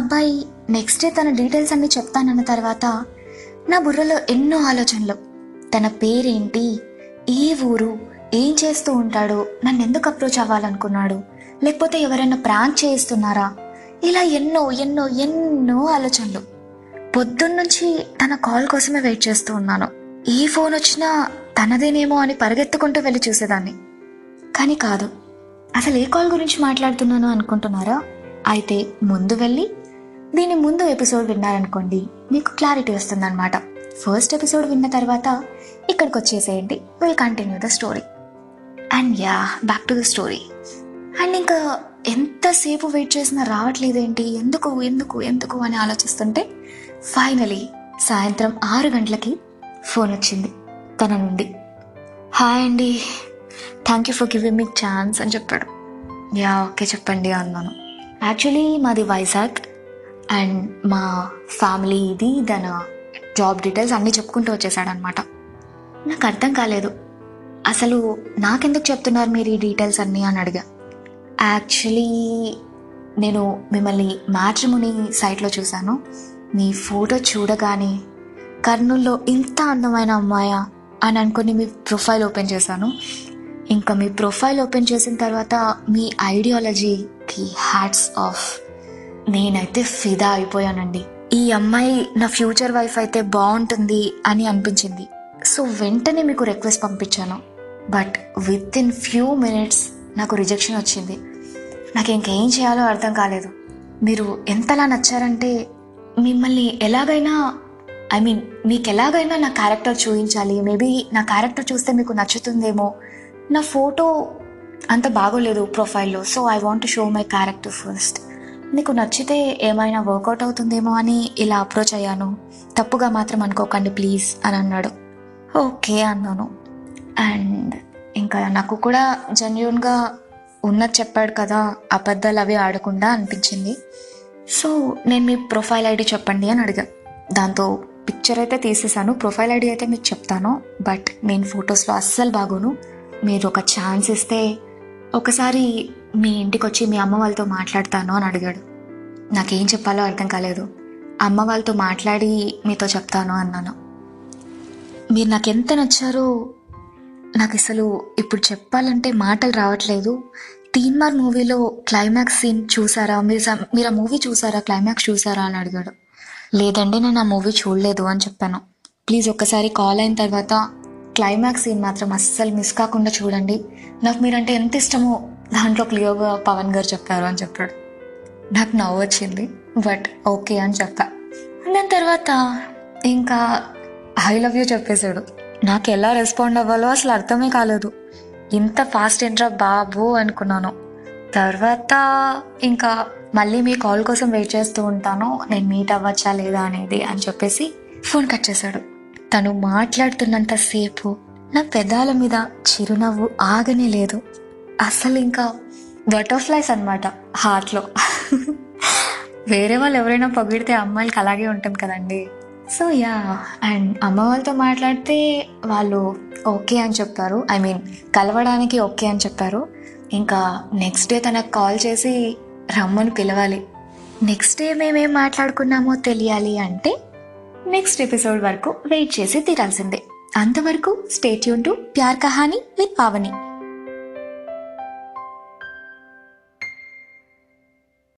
అబ్బాయి next day తన details అన్ని చెప్తానన్న తర్వాత నా బుర్రలో ఎన్నో ఆలోచనలు. తన పేరేంటి? ఏ ఊరు? ఏం చేస్తూ ఉంటాడో? నన్ను ఎందుకు అప్రోచ్ అవ్వాలనుకున్నాడు? లేకపోతే ఎవరైనా ప్రాంక్ చేయిస్తున్నారా? ఇలా ఎన్నో ఎన్నో ఎన్నో ఆలోచనలు. పొద్దున్నుంచి తన కాల్ కోసమే వెయిట్ చేస్తూ ఉన్నాను. ఏ ఫోన్ వచ్చినా తనదేనేమో అని పరిగెత్తుకుంటూ వెళ్ళి చూసేదాన్ని. కానీ కాదు. అసలు ఏ కాల్ గురించి మాట్లాడుతున్నాను అనుకుంటున్నారా? అయితే ముందు వెళ్ళి దీని ముందు ఎపిసోడ్ విన్నారనుకోండి మీకు క్లారిటీ వస్తుందన్నమాట. ఫస్ట్ ఎపిసోడ్ విన్న తర్వాత ఇక్కడికి వచ్చేసేయండి will continue the story and yeah back to the story and ఇంకా ఎంతసేపు వెయిట్ చేసినా రావట్లేదేంటి? ఎందుకు ఎందుకు ఎందుకు అని ఆలోచిస్తుంటే ఫైనలీ సాయంత్రం ఆరు గంటలకి ఫోన్ వచ్చింది తన నుండి. హాయ్ అండి. Thank you for giving me chance అని చెప్పాడు. యా ఓకే చెప్పండి అన్నాను. యాక్చువల్లీ మాది వైజాగ్. అండ్ మా ఫ్యామిలీ ఇది దాని జాబ్ డీటెయిల్స్ అన్నీ చెప్పుకుంటూ వచ్చేసాడనమాట నాకు అర్థం కాలేదు. అసలు నాకెందుకు చెప్తున్నారు మీరు ఈ డీటెయిల్స్ అన్నీ అని అడిగా. యాక్చువల్లీ నేను మిమ్మల్ని మ్యాట్రిముని సైట్లో చూశాను. మీ ఫోటో చూడగానే కర్నూల్లో ఇంత అందమైన అమ్మాయా అని అనుకుని మీ ప్రొఫైల్ ఓపెన్ చేశాను. ఇంకా మీ ప్రొఫైల్ ఓపెన్ చేసిన తర్వాత మీ ఐడియాలజీకి హ్యాట్స్ ఆఫ్. నేనైతే ఫిదా అయిపోయానండి. ఈ అమ్మాయి నా ఫ్యూచర్ వైఫ్ అయితే బాగుంటుంది అని అనిపించింది. సో వెంటనే మీకు రిక్వెస్ట్ పంపించాను. But with in few minutes నాకు రిజెక్షన్ వచ్చింది. నాకు ఇంకేం చేయాలో అర్థం కాలేదు. మీరు ఎంతలా నచ్చారంటే మిమ్మల్ని ఎలాగైనా ఐ మీన్ మీకు ఎలాగైనా నా క్యారెక్టర్ చూపించాలి మేబీ నా క్యారెక్టర్ చూస్తే మీకు నచ్చుతుందేమో. నా ఫోటో అంత బాగోలేదు ప్రొఫైల్లో. So I want show my character first. నీకు నచ్చితే ఏమైనా వర్కౌట్ అవుతుందేమో అని ఇలా అప్రోచ్ అయ్యాను. తప్పుగా మాత్రం అనుకోకండి ప్లీజ్ అని అన్నాడు. ఓకే అన్నాను. అండ్ ఇంకా నాకు కూడా జెన్యున్గా ఉన్నది చెప్పాడు కదా అబద్ధాలు అవి ఆడకుండా అనిపించింది. సో నేను మీ ప్రొఫైల్ ఐడి చెప్పండి అని అడిగా. దాంతో పిక్చర్ అయితే తీసేసాను ప్రొఫైల్ ఐడి అయితే మీకు చెప్తాను. బట్ నేను ఫొటోస్లో అస్సలు బాగోను. మీరు ఒక ఛాన్స్ ఇస్తే ఒకసారి మీ ఇంటికి వచ్చి మీ అమ్మ వాళ్ళతో మాట్లాడతాను అని అడిగాడు. నాకేం చెప్పాలో అర్థం కాలేదు. అమ్మ వాళ్ళతో మాట్లాడి మీతో చెప్తాను అన్నాను. మీరు నాకు ఎంత నచ్చారో నాకు అసలు ఇప్పుడు చెప్పాలంటే మాటలు రావట్లేదు. తీన్మార్ మూవీలో క్లైమాక్స్ సీన్ చూసారా? మీరు సమ్- మీరు ఆ మూవీ చూసారా? క్లైమాక్స్ చూసారా అని అడిగాడు. లేదండి నేను ఆ మూవీ చూడలేదు అని చెప్పాను. ప్లీజ్ ఒక్కసారి కాల్ అయిన తర్వాత క్లైమాక్స్ సీన్ మాత్రం అస్సలు మిస్ కాకుండా చూడండి. నాకు మీరంటే ఎంత ఇష్టమో దాంట్లో క్లియర్గా పవన్ గారు చెప్పారు అని చెప్పాడు. నాకు నవ్వు వచ్చింది బట్ ఓకే అని చెప్పా. దాని తర్వాత ఇంకా ఐ లవ్ యూ చెప్పేశాడు. నాకు ఎలా రెస్పాండ్ అవ్వాలో అసలు అర్థమే కాలేదు. ఇంత ఫాస్ట్ ఏంట్రా బాబు అనుకున్నాను. తర్వాత ఇంకా మళ్ళీ మీ కాల్ కోసం వెయిట్ చేస్తూ ఉంటాను నేను మీట్ అవ్వచ్చా లేదా అనేది అని చెప్పేసి ఫోన్ కట్ చేశాడు. తను మాట్లాడుతున్నంత సేపు నా పెదాల మీద చిరునవ్వు ఆగనే లేదు. అసలు ఇంకా బటర్ఫ్లైస్ అనమాట హార్ట్లో. వేరే వాళ్ళు ఎవరైనా పొగిడితే అమ్మాయిలకి అలాగే ఉంటుంది కదండి. సో యా అండ్ అమ్మ వాళ్ళతో మాట్లాడితే వాళ్ళు ఓకే అని చెప్పారు. ఐ మీన్ కలవడానికి ఓకే అని చెప్పారు. ఇంకా నెక్స్ట్ డే తనకు కాల్ చేసి రమ్మని పిలవాలి. నెక్స్ట్ డే మేమేం మాట్లాడుకున్నామో తెలియాలి అంటే నెక్స్ట్ ఎపిసోడ్ వరకు వెయిట్ చేసి తీరాల్సిందే. అంతవరకు stay tuned to Pyar Kahani with Pavani.